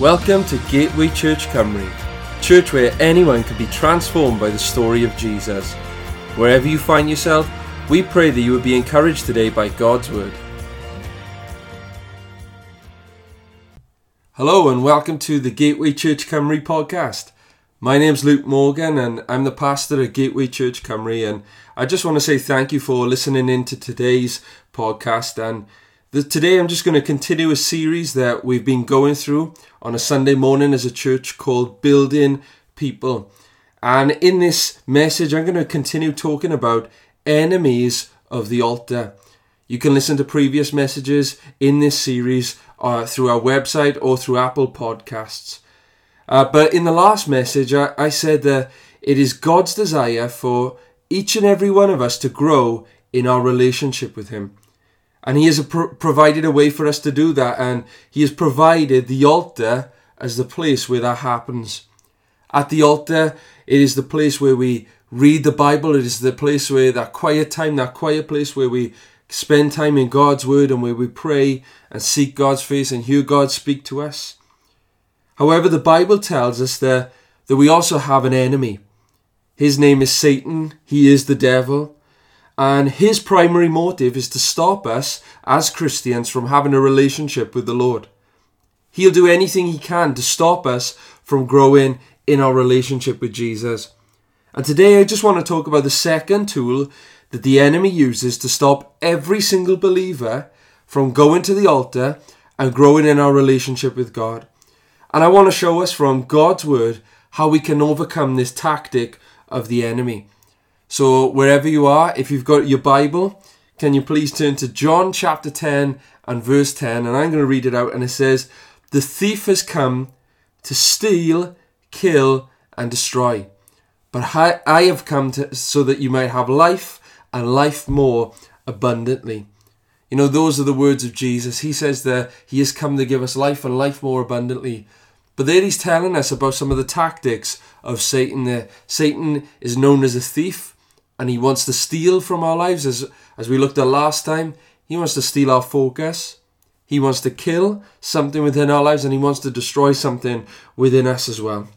Welcome to Gateway Church Cymru, church where anyone can be transformed by the story of Jesus. Wherever you find yourself, we pray that you would be encouraged today by God's Word. Hello and welcome to the Gateway Church Cymru podcast. My name's Luke Morgan and I'm the pastor at Gateway Church Cymru and I just want to say thank you for listening in to today's podcast and the, today I'm just going to continue a series that we've been going through on a Sunday morning as a church called Building People. And in this message, I'm going to continue talking about enemies of the altar. You can listen to previous messages in this series uh, through our website or through Apple Podcasts. Uh, but in the last message, I, I said that it is God's desire for each and every one of us to grow in our relationship with Him. And He has pro- provided a way for us to do that. And He has provided the altar as the place where that happens. At the altar, it is the place where we read the Bible. It is the place where that quiet time, that quiet place where we spend time in God's Word and where we pray and seek God's face and hear God speak to us. However, the Bible tells us that, that we also have an enemy. His name is Satan. He is the devil. And his primary motive is to stop us as Christians from having a relationship with the Lord. He'll do anything he can to stop us from growing in our relationship with Jesus. And today I just want to talk about the second tool that the enemy uses to stop every single believer from going to the altar and growing in our relationship with God. And I want to show us from God's Word how we can overcome this tactic of the enemy. So, wherever you are, if you've got your Bible, can you please turn to John chapter 10 and verse 10? And I'm going to read it out. And it says, The thief has come to steal, kill, and destroy. But I have come to, so that you might have life and life more abundantly. You know, those are the words of Jesus. He says that He has come to give us life and life more abundantly. But there He's telling us about some of the tactics of Satan. There, Satan is known as a thief and he wants to steal from our lives. As as we looked at last time he wants to steal our focus. He wants to kill something within our lives and he wants to destroy something within us as well.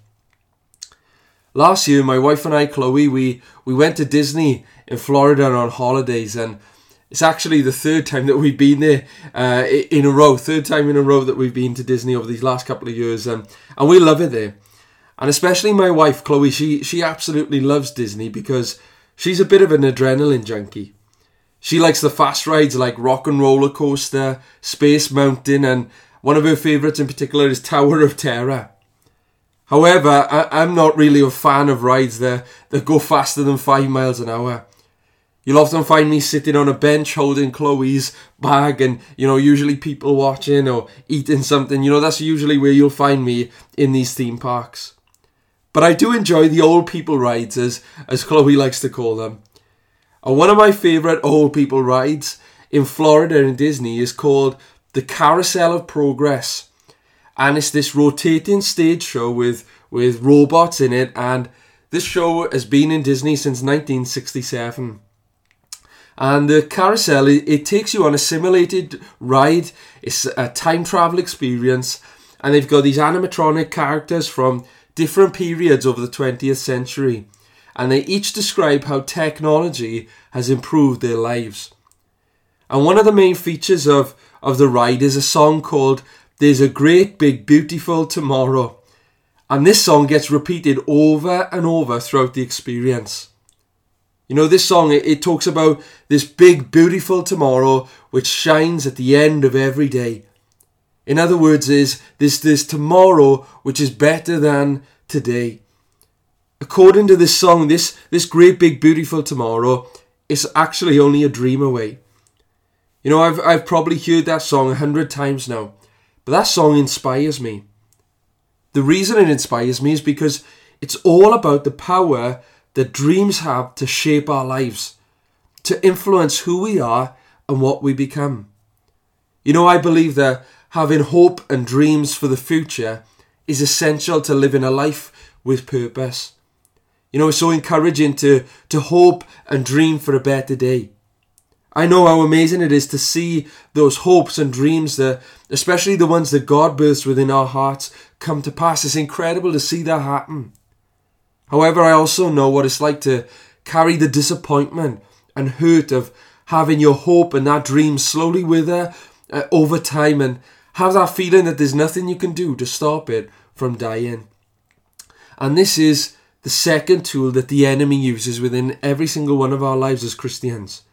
Last year my wife and I Chloe we we went to Disney in Florida on holidays and it's actually the third time that we've been there uh, in a row third time in a row that we've been to Disney over these last couple of years um, and we love it there. And especially my wife Chloe she she absolutely loves Disney because She's a bit of an adrenaline junkie. She likes the fast rides like Rock and Roller Coaster, Space Mountain, and one of her favourites in particular is Tower of Terror. However, I, am not really a fan of rides that, that go faster than 5 miles an hour. You'll often find me sitting on a bench holding Chloe's bag and, you know, usually people watching or eating something. You know, that's usually where you'll find me in these theme parks. But I do enjoy the old people rides, as, as Chloe likes to call them. And one of my favourite old people rides in Florida and Disney is called the Carousel of Progress. And it's this rotating stage show with, with robots in it. And this show has been in Disney since 1967. And the carousel, it takes you on a simulated ride. It's a time travel experience. And they've got these animatronic characters from different periods over the 20th century, and they each describe how technology has improved their lives. And one of the main features of, of the ride is a song called There's a Great Big Beautiful Tomorrow. And this song gets repeated over and over throughout the experience. You know, this song, it, it talks about this big, beautiful tomorrow which shines at the end of every day. In other words, is this this tomorrow which is better than today. According to this song, this this great big beautiful tomorrow is actually only a dream away. You know, I've I've probably heard that song a hundred times now, but that song inspires me. The reason it inspires me is because it's all about the power that dreams have to shape our lives, to influence who we are and what we become. You know, I believe that having hope and dreams for the future is essential to living a life with purpose. You know, it's so encouraging to, to hope and dream for a better day. I know how amazing it is to see those hopes and dreams that, especially the ones that God births within our hearts, come to pass. It's incredible to see that happen. However, I also know what it's like to carry the disappointment and hurt of having your hope and that dream slowly wither uh, over time and have that feeling that there's nothing you can do to stop it from dying. And this is the second tool that the enemy uses within every single one of our lives as Christians.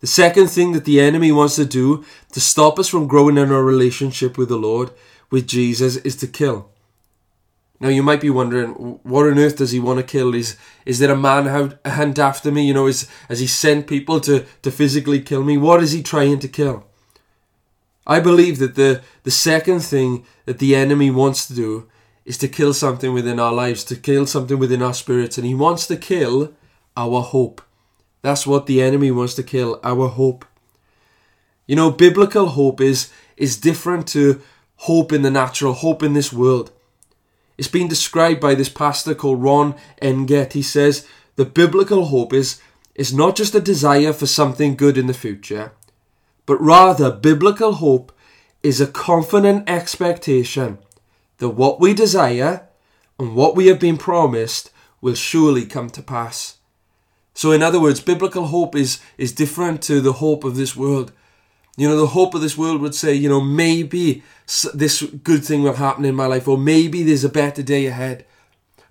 The second thing that the enemy wants to do to stop us from growing in our relationship with the Lord, with Jesus, is to kill. Now you might be wondering, what on earth does he want to kill? Is is there a man hunt after me? You know, is has he sent people to, to physically kill me? What is he trying to kill? I believe that the, the second thing that the enemy wants to do is to kill something within our lives, to kill something within our spirits, and he wants to kill our hope. That's what the enemy wants to kill, our hope. You know, biblical hope is is different to hope in the natural, hope in this world. It's been described by this pastor called Ron Engett. He says the biblical hope is, is not just a desire for something good in the future, but rather biblical hope is a confident expectation that what we desire and what we have been promised will surely come to pass. So, in other words, biblical hope is, is different to the hope of this world. You know, the hope of this world would say, you know, maybe this good thing will happen in my life, or maybe there's a better day ahead.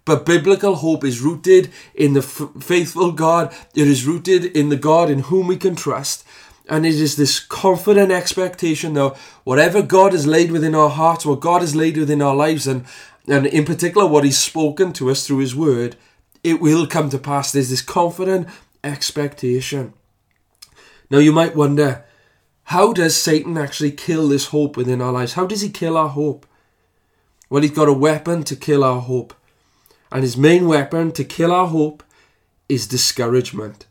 But biblical hope is rooted in the f- faithful God. It is rooted in the God in whom we can trust. And it is this confident expectation that whatever God has laid within our hearts, what God has laid within our lives, and, and in particular what He's spoken to us through His Word, it will come to pass. There's this confident expectation. Now you might wonder, how does Satan actually kill this hope within our lives? How does he kill our hope? Well, he's got a weapon to kill our hope. And his main weapon to kill our hope is discouragement.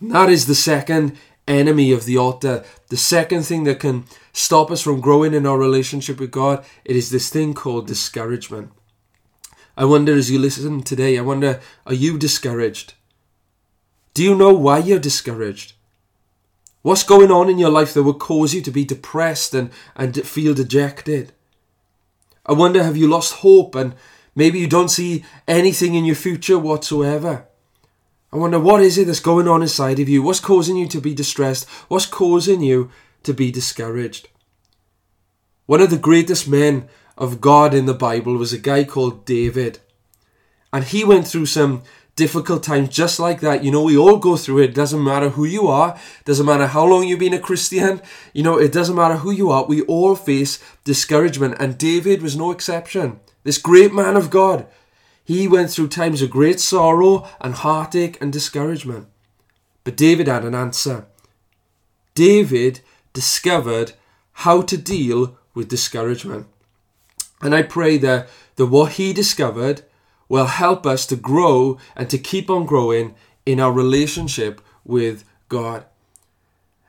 And that is the second enemy of the altar. The second thing that can stop us from growing in our relationship with God, it is this thing called discouragement. I wonder as you listen today, I wonder, are you discouraged? Do you know why you're discouraged? What's going on in your life that would cause you to be depressed and, and feel dejected? I wonder, have you lost hope and maybe you don't see anything in your future whatsoever? I wonder, what is it that's going on inside of you? What's causing you to be distressed? What's causing you to be discouraged? One of the greatest men of God in the Bible was a guy called David. And he went through some difficult times just like that. You know, we all go through it. it. Doesn't matter who you are, doesn't matter how long you've been a Christian, you know, it doesn't matter who you are. We all face discouragement, and David was no exception. This great man of God, he went through times of great sorrow and heartache and discouragement. But David had an answer. David discovered how to deal with discouragement. And I pray that, that what he discovered will help us to grow and to keep on growing in our relationship with God.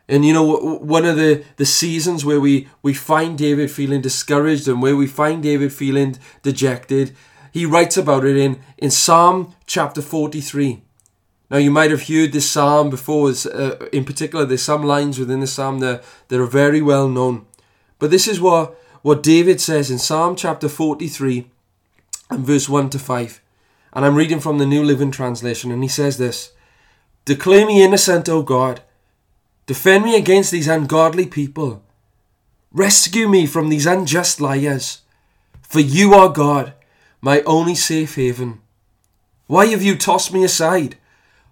And you know, one of the, the seasons where we, we find David feeling discouraged and where we find David feeling dejected, he writes about it in, in Psalm chapter 43. Now, you might have heard this psalm before. Uh, in particular, there's some lines within the psalm that, that are very well known. But this is what, what David says in Psalm chapter 43 and verse 1 to 5. And I'm reading from the New Living Translation, and he says this Declare me innocent, O God. Defend me against these ungodly people. Rescue me from these unjust liars. For you are God, my only safe haven. Why have you tossed me aside?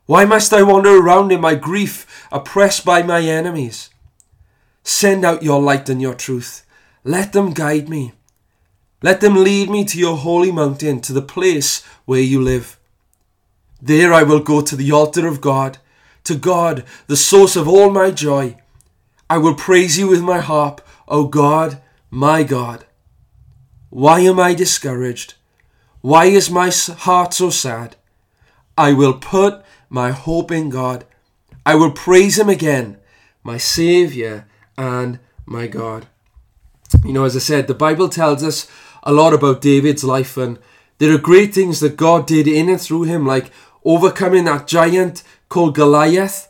Why must I wander around in my grief, oppressed by my enemies? Send out your light and your truth. Let them guide me. Let them lead me to your holy mountain, to the place where you live. There I will go to the altar of God, to God, the source of all my joy. I will praise you with my harp, O God, my God. Why am I discouraged? Why is my heart so sad? I will put my hope in God. I will praise Him again, my Saviour and my God. You know, as I said, the Bible tells us a lot about David's life, and there are great things that God did in and through him, like overcoming that giant called Goliath,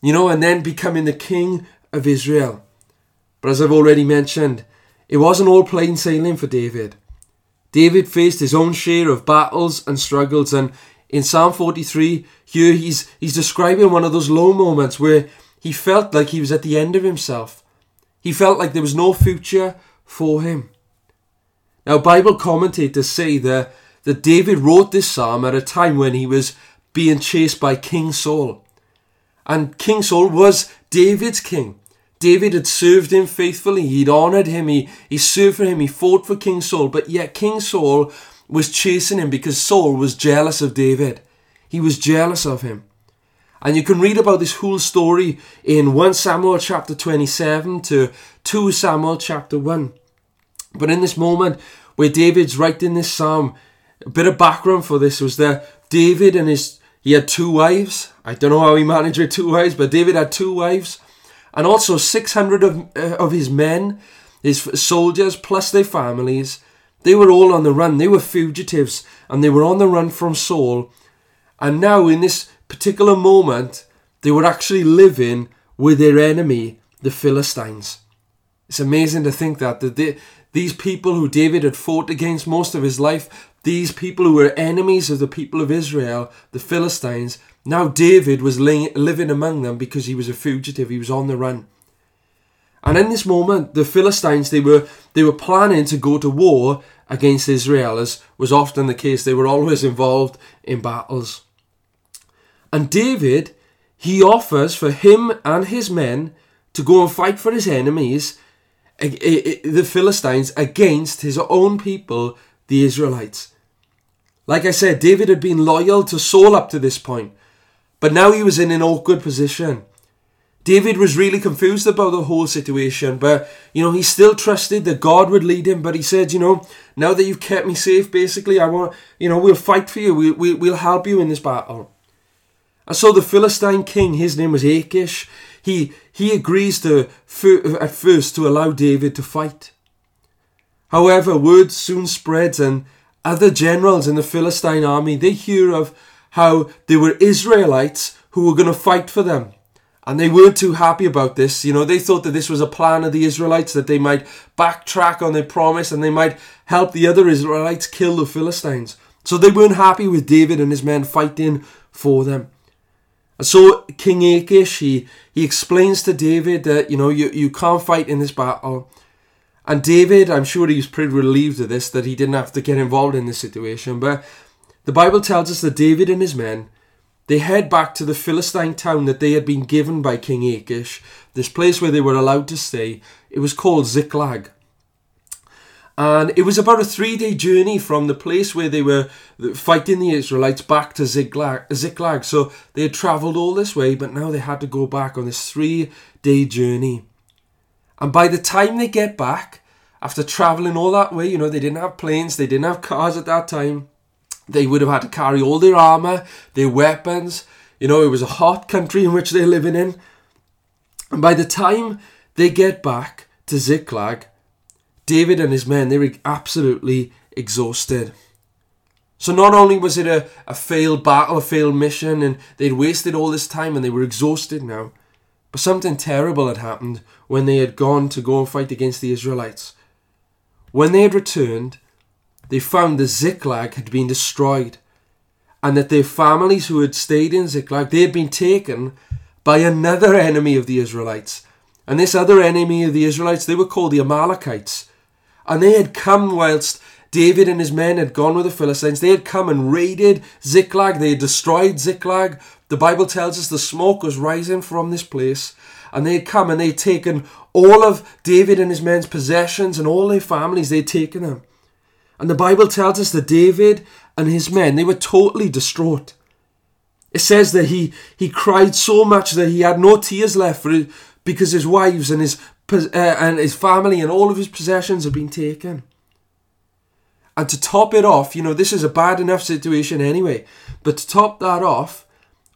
you know, and then becoming the king of Israel. But as I've already mentioned, it wasn't all plain sailing for David. David faced his own share of battles and struggles, and in Psalm 43, here he's, he's describing one of those low moments where he felt like he was at the end of himself. He felt like there was no future for him. Now, Bible commentators say that, that David wrote this psalm at a time when he was being chased by King Saul. And King Saul was David's king. David had served him faithfully, he'd honoured him, he, he served for him, he fought for King Saul, but yet King Saul was chasing him because Saul was jealous of David. He was jealous of him. And you can read about this whole story in 1 Samuel chapter 27 to 2 Samuel chapter 1. But in this moment where David's writing this psalm, a bit of background for this was that David and his he had two wives. I don't know how he managed with two wives, but David had two wives, and also 600 of, uh, of his men, his soldiers, plus their families. They were all on the run. They were fugitives, and they were on the run from Saul. And now, in this particular moment, they were actually living with their enemy, the Philistines. It's amazing to think that, that they, these people who David had fought against most of his life, these people who were enemies of the people of Israel, the Philistines, now David was living among them because he was a fugitive, he was on the run. And in this moment, the Philistines, they were, they were planning to go to war against Israel, as was often the case. They were always involved in battles. And David, he offers for him and his men to go and fight for his enemies the Philistines against his own people, the Israelites. Like I said, David had been loyal to Saul up to this point, but now he was in an awkward position. David was really confused about the whole situation, but you know, he still trusted that God would lead him. But he said, you know, now that you've kept me safe, basically, I want, you know, we'll fight for you, we, we, we'll help you in this battle. And so the Philistine king, his name was Achish, he, he agrees to, at first to allow David to fight. However, word soon spreads and other generals in the Philistine army, they hear of how there were Israelites who were going to fight for them. And they weren't too happy about this. You know, they thought that this was a plan of the Israelites, that they might backtrack on their promise and they might help the other Israelites kill the Philistines. So they weren't happy with David and his men fighting for them. And so King Achish, he, he explains to David that, you know, you, you can't fight in this battle. And David, I'm sure he was pretty relieved of this, that he didn't have to get involved in this situation. But the Bible tells us that David and his men, they head back to the Philistine town that they had been given by King Achish, this place where they were allowed to stay. It was called Ziklag. And it was about a three day journey from the place where they were fighting the Israelites back to Ziklag. Ziklag. So they had travelled all this way, but now they had to go back on this three day journey. And by the time they get back, after travelling all that way, you know, they didn't have planes, they didn't have cars at that time. They would have had to carry all their armour, their weapons. You know, it was a hot country in which they're living in. And by the time they get back to Ziklag, David and his men, they were absolutely exhausted. So not only was it a, a failed battle, a failed mission, and they'd wasted all this time and they were exhausted now, but something terrible had happened when they had gone to go and fight against the Israelites. When they had returned, they found that Ziklag had been destroyed, and that their families who had stayed in Ziklag, they had been taken by another enemy of the Israelites. And this other enemy of the Israelites, they were called the Amalekites. And they had come whilst David and his men had gone with the Philistines. They had come and raided Ziklag. They had destroyed Ziklag. The Bible tells us the smoke was rising from this place. And they had come and they had taken all of David and his men's possessions and all their families. They had taken them. And the Bible tells us that David and his men, they were totally distraught. It says that he, he cried so much that he had no tears left for it because his wives and his uh, and his family and all of his possessions had been taken. And to top it off, you know, this is a bad enough situation anyway, but to top that off,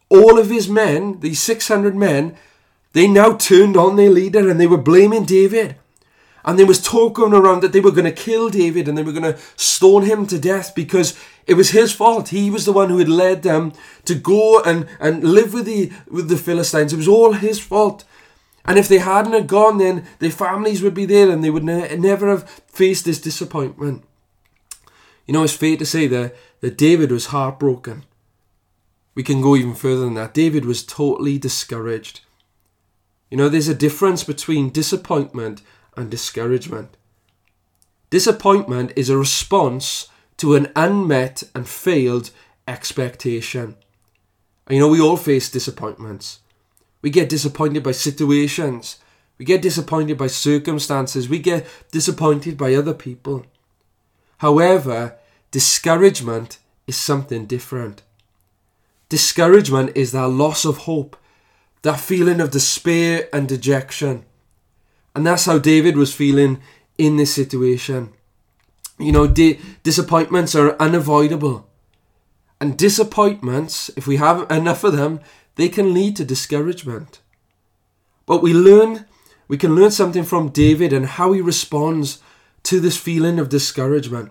all of his men, these 600 men, they now turned on their leader and they were blaming David. And there was talk going around that they were going to kill David and they were going to stone him to death because it was his fault. He was the one who had led them to go and, and live with the, with the Philistines. It was all his fault. And if they hadn't have gone, then their families would be there and they would ne- never have faced this disappointment. You know, it's fair to say that, that David was heartbroken. We can go even further than that. David was totally discouraged. You know, there's a difference between disappointment and discouragement. Disappointment is a response to an unmet and failed expectation. And you know, we all face disappointments. We get disappointed by situations. We get disappointed by circumstances. We get disappointed by other people. However, discouragement is something different. Discouragement is that loss of hope, that feeling of despair and dejection. And that's how David was feeling in this situation. You know, di- disappointments are unavoidable. And disappointments, if we have enough of them, they can lead to discouragement. But we learn, we can learn something from David and how he responds to this feeling of discouragement.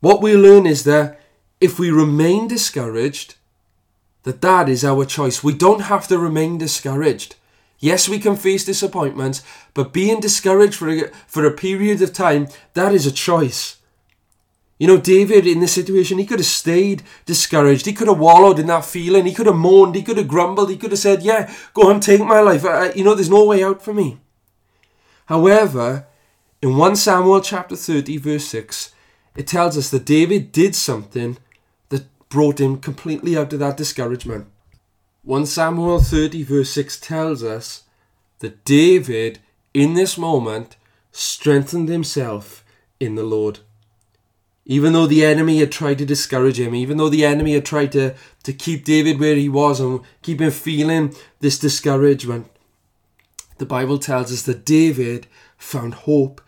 What we learn is that if we remain discouraged, that that is our choice. We don't have to remain discouraged. Yes, we can face disappointments, but being discouraged for a, for a period of time, that is a choice. You know, David in this situation, he could have stayed discouraged. He could have wallowed in that feeling. He could have moaned. He could have grumbled. He could have said, Yeah, go on, take my life. I, you know, there's no way out for me. However, in 1 Samuel chapter 30, verse 6, it tells us that David did something that brought him completely out of that discouragement. 1 Samuel 30, verse 6 tells us that David, in this moment, strengthened himself in the Lord. Even though the enemy had tried to discourage him, even though the enemy had tried to, to keep David where he was and keep him feeling this discouragement, the Bible tells us that David found hope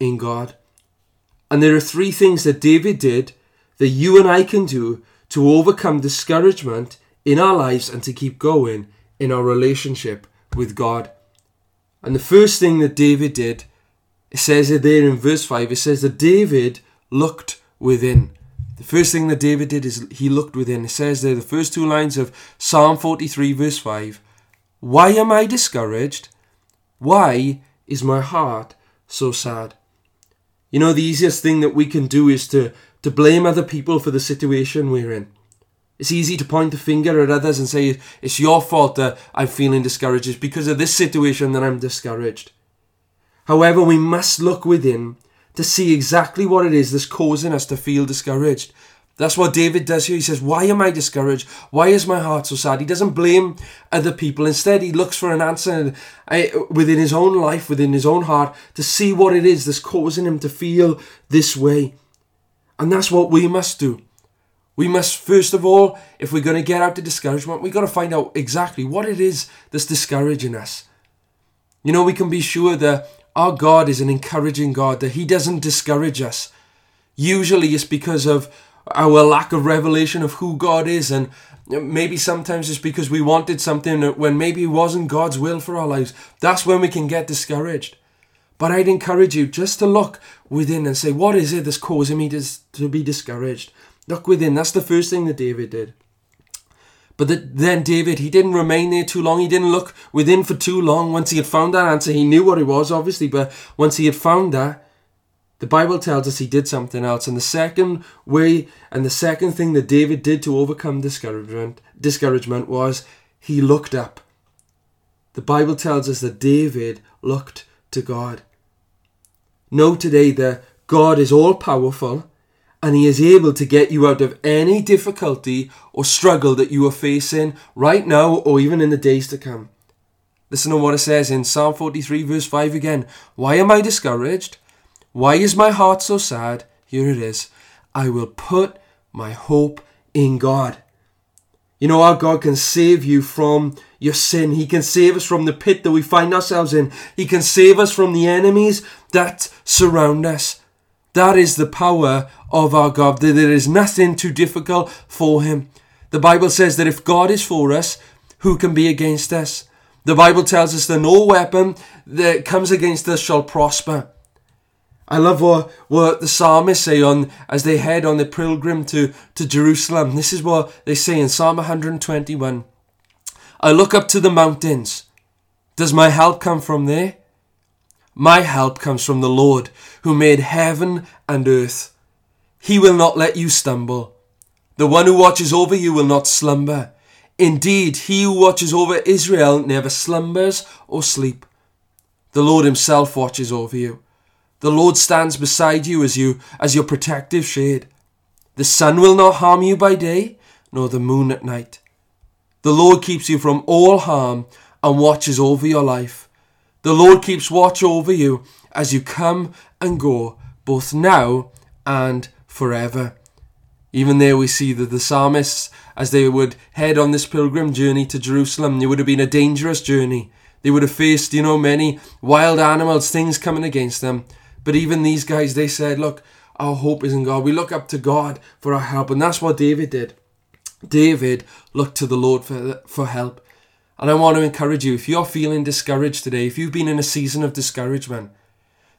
in God. And there are three things that David did that you and I can do to overcome discouragement in our lives and to keep going in our relationship with God. And the first thing that David did, it says it there in verse 5, it says that David looked within. The first thing that David did is he looked within. It says there, the first two lines of Psalm 43, verse 5 Why am I discouraged? Why is my heart so sad? You know, the easiest thing that we can do is to, to blame other people for the situation we're in. It's easy to point the finger at others and say, it's your fault that I'm feeling discouraged. It's because of this situation that I'm discouraged. However, we must look within to see exactly what it is that's causing us to feel discouraged. That's what David does here. He says, Why am I discouraged? Why is my heart so sad? He doesn't blame other people. Instead, he looks for an answer uh, within his own life, within his own heart, to see what it is that's causing him to feel this way. And that's what we must do. We must, first of all, if we're going to get out of discouragement, we've got to find out exactly what it is that's discouraging us. You know, we can be sure that our God is an encouraging God, that He doesn't discourage us. Usually it's because of our lack of revelation of who God is, and maybe sometimes it's because we wanted something when maybe it wasn't God's will for our lives. That's when we can get discouraged. But I'd encourage you just to look within and say, what is it that's causing me to, to be discouraged? Look within. That's the first thing that David did. But the, then David, he didn't remain there too long. He didn't look within for too long. Once he had found that answer, he knew what it was, obviously. But once he had found that, the Bible tells us he did something else. And the second way, and the second thing that David did to overcome discouragement, discouragement was he looked up. The Bible tells us that David looked to God. Know today that God is all powerful and He is able to get you out of any difficulty or struggle that you are facing right now or even in the days to come. Listen to what it says in Psalm 43, verse 5 again. Why am I discouraged? Why is my heart so sad? Here it is. I will put my hope in God. You know, our God can save you from your sin. He can save us from the pit that we find ourselves in. He can save us from the enemies that surround us. That is the power of our God, that there is nothing too difficult for him. The Bible says that if God is for us, who can be against us? The Bible tells us that no weapon that comes against us shall prosper. I love what, what the psalmists say on as they head on the pilgrim to, to Jerusalem. This is what they say in Psalm 121. I look up to the mountains. Does my help come from there? My help comes from the Lord, who made heaven and earth. He will not let you stumble. The one who watches over you will not slumber. Indeed, he who watches over Israel never slumbers or sleep. The Lord himself watches over you. The Lord stands beside you as you as your protective shade. The sun will not harm you by day, nor the moon at night. The Lord keeps you from all harm and watches over your life. The Lord keeps watch over you as you come and go, both now and forever. Even there we see that the psalmists, as they would head on this pilgrim journey to Jerusalem, it would have been a dangerous journey. They would have faced, you know, many wild animals, things coming against them. But even these guys, they said, look, our hope is in God. We look up to God for our help. And that's what David did. David looked to the Lord for, for help. And I want to encourage you if you're feeling discouraged today, if you've been in a season of discouragement,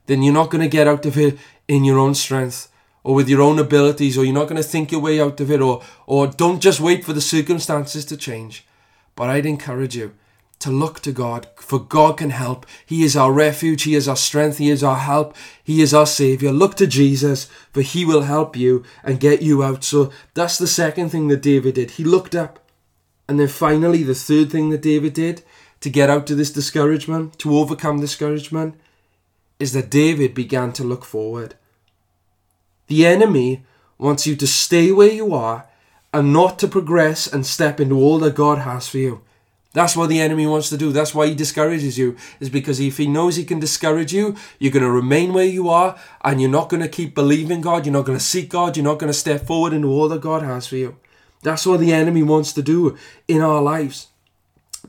then you're not going to get out of it in your own strength or with your own abilities, or you're not going to think your way out of it, or, or don't just wait for the circumstances to change. But I'd encourage you to look to God, for God can help. He is our refuge, He is our strength, He is our help, He is our Saviour. Look to Jesus, for He will help you and get you out. So that's the second thing that David did. He looked up. And then finally, the third thing that David did to get out of this discouragement, to overcome discouragement, is that David began to look forward. The enemy wants you to stay where you are and not to progress and step into all that God has for you. That's what the enemy wants to do. That's why he discourages you, is because if he knows he can discourage you, you're going to remain where you are and you're not going to keep believing God. You're not going to seek God. You're not going to step forward into all that God has for you. That's what the enemy wants to do in our lives.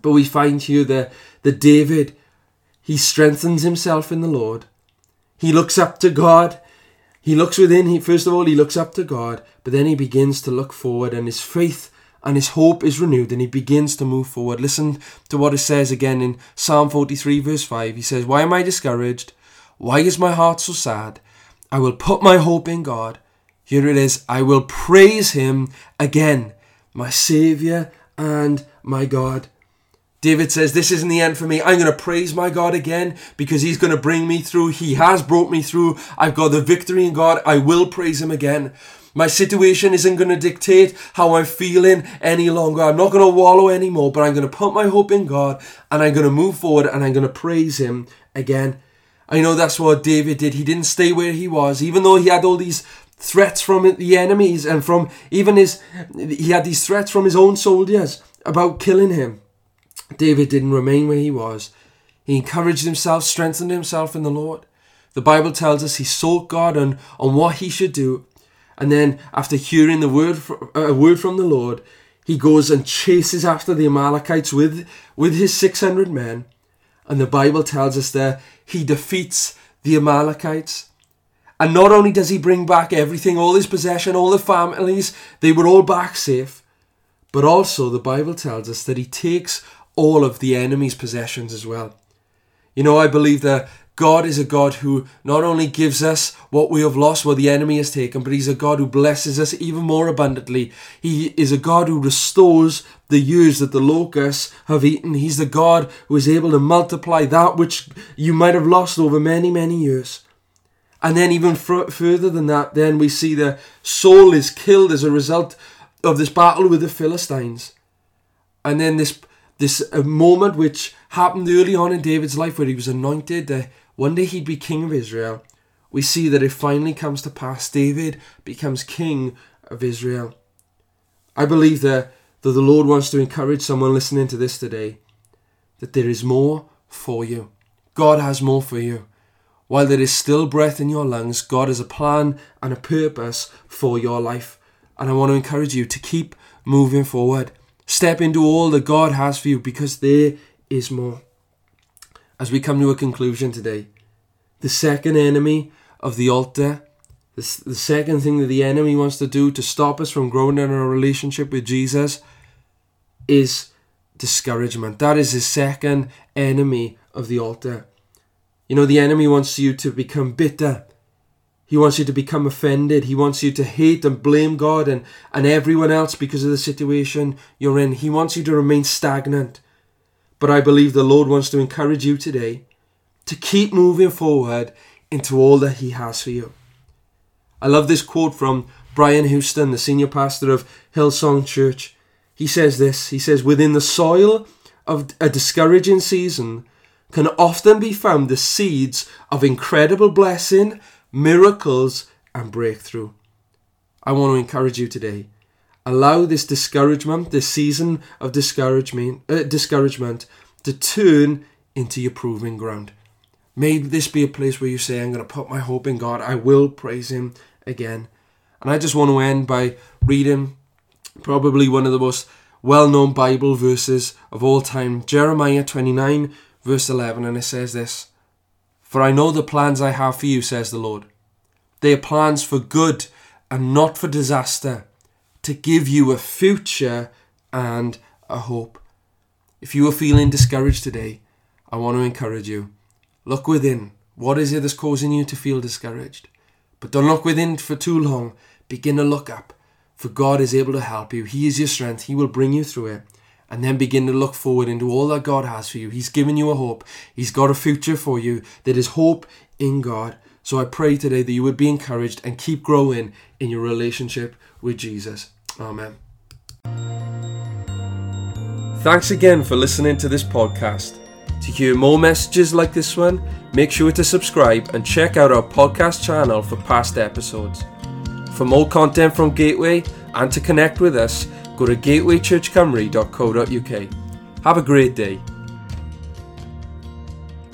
But we find here that, that David, he strengthens himself in the Lord. He looks up to God he looks within, he first of all he looks up to God, but then he begins to look forward and his faith and his hope is renewed and he begins to move forward. Listen to what it says again in Psalm 43 verse 5. He says, Why am I discouraged? Why is my heart so sad? I will put my hope in God. Here it is. I will praise him again, my Saviour and my God. David says, This isn't the end for me. I'm going to praise my God again because he's going to bring me through. He has brought me through. I've got the victory in God. I will praise him again. My situation isn't going to dictate how I'm feeling any longer. I'm not going to wallow anymore, but I'm going to put my hope in God and I'm going to move forward and I'm going to praise him again. I know that's what David did. He didn't stay where he was, even though he had all these threats from the enemies and from even his, he had these threats from his own soldiers about killing him. David didn't remain where he was. He encouraged himself, strengthened himself in the Lord. The Bible tells us he sought God on, on what he should do. And then, after hearing the word, a uh, word from the Lord, he goes and chases after the Amalekites with, with his 600 men. And the Bible tells us that he defeats the Amalekites. And not only does he bring back everything, all his possession, all the families, they were all back safe. But also, the Bible tells us that he takes all of the enemy's possessions as well. You know, I believe that God is a God who not only gives us what we have lost, what the enemy has taken, but He's a God who blesses us even more abundantly. He is a God who restores the years that the locusts have eaten. He's the God who is able to multiply that which you might have lost over many, many years. And then, even further than that, then we see that Saul is killed as a result of this battle with the Philistines. And then this this a moment which happened early on in David's life where he was anointed that one day he'd be king of Israel. We see that it finally comes to pass. David becomes king of Israel. I believe that, that the Lord wants to encourage someone listening to this today that there is more for you. God has more for you. While there is still breath in your lungs, God has a plan and a purpose for your life. And I want to encourage you to keep moving forward. Step into all that God has for you because there is more. As we come to a conclusion today, the second enemy of the altar, the, the second thing that the enemy wants to do to stop us from growing in our relationship with Jesus is discouragement. That is the second enemy of the altar. You know, the enemy wants you to become bitter he wants you to become offended. He wants you to hate and blame God and, and everyone else because of the situation you're in. He wants you to remain stagnant. But I believe the Lord wants to encourage you today to keep moving forward into all that He has for you. I love this quote from Brian Houston, the senior pastor of Hillsong Church. He says this He says, Within the soil of a discouraging season can often be found the seeds of incredible blessing, miracles, and breakthrough. I want to encourage you today. Allow this discouragement, this season of discouragement, uh, discouragement, to turn into your proving ground. May this be a place where you say, I'm going to put my hope in God. I will praise Him again. And I just want to end by reading probably one of the most well known Bible verses of all time Jeremiah 29, verse 11. And it says this For I know the plans I have for you, says the Lord. They are plans for good and not for disaster, to give you a future and a hope. If you are feeling discouraged today, I want to encourage you. Look within. What is it that's causing you to feel discouraged? But don't look within for too long. Begin to look up, for God is able to help you. He is your strength. He will bring you through it. And then begin to look forward into all that God has for you. He's given you a hope. He's got a future for you that is hope in God. So I pray today that you would be encouraged and keep growing in your relationship with Jesus. Amen. Thanks again for listening to this podcast. To hear more messages like this one, make sure to subscribe and check out our podcast channel for past episodes. For more content from Gateway and to connect with us, go to gatewaychurchcymru.co.uk. Have a great day.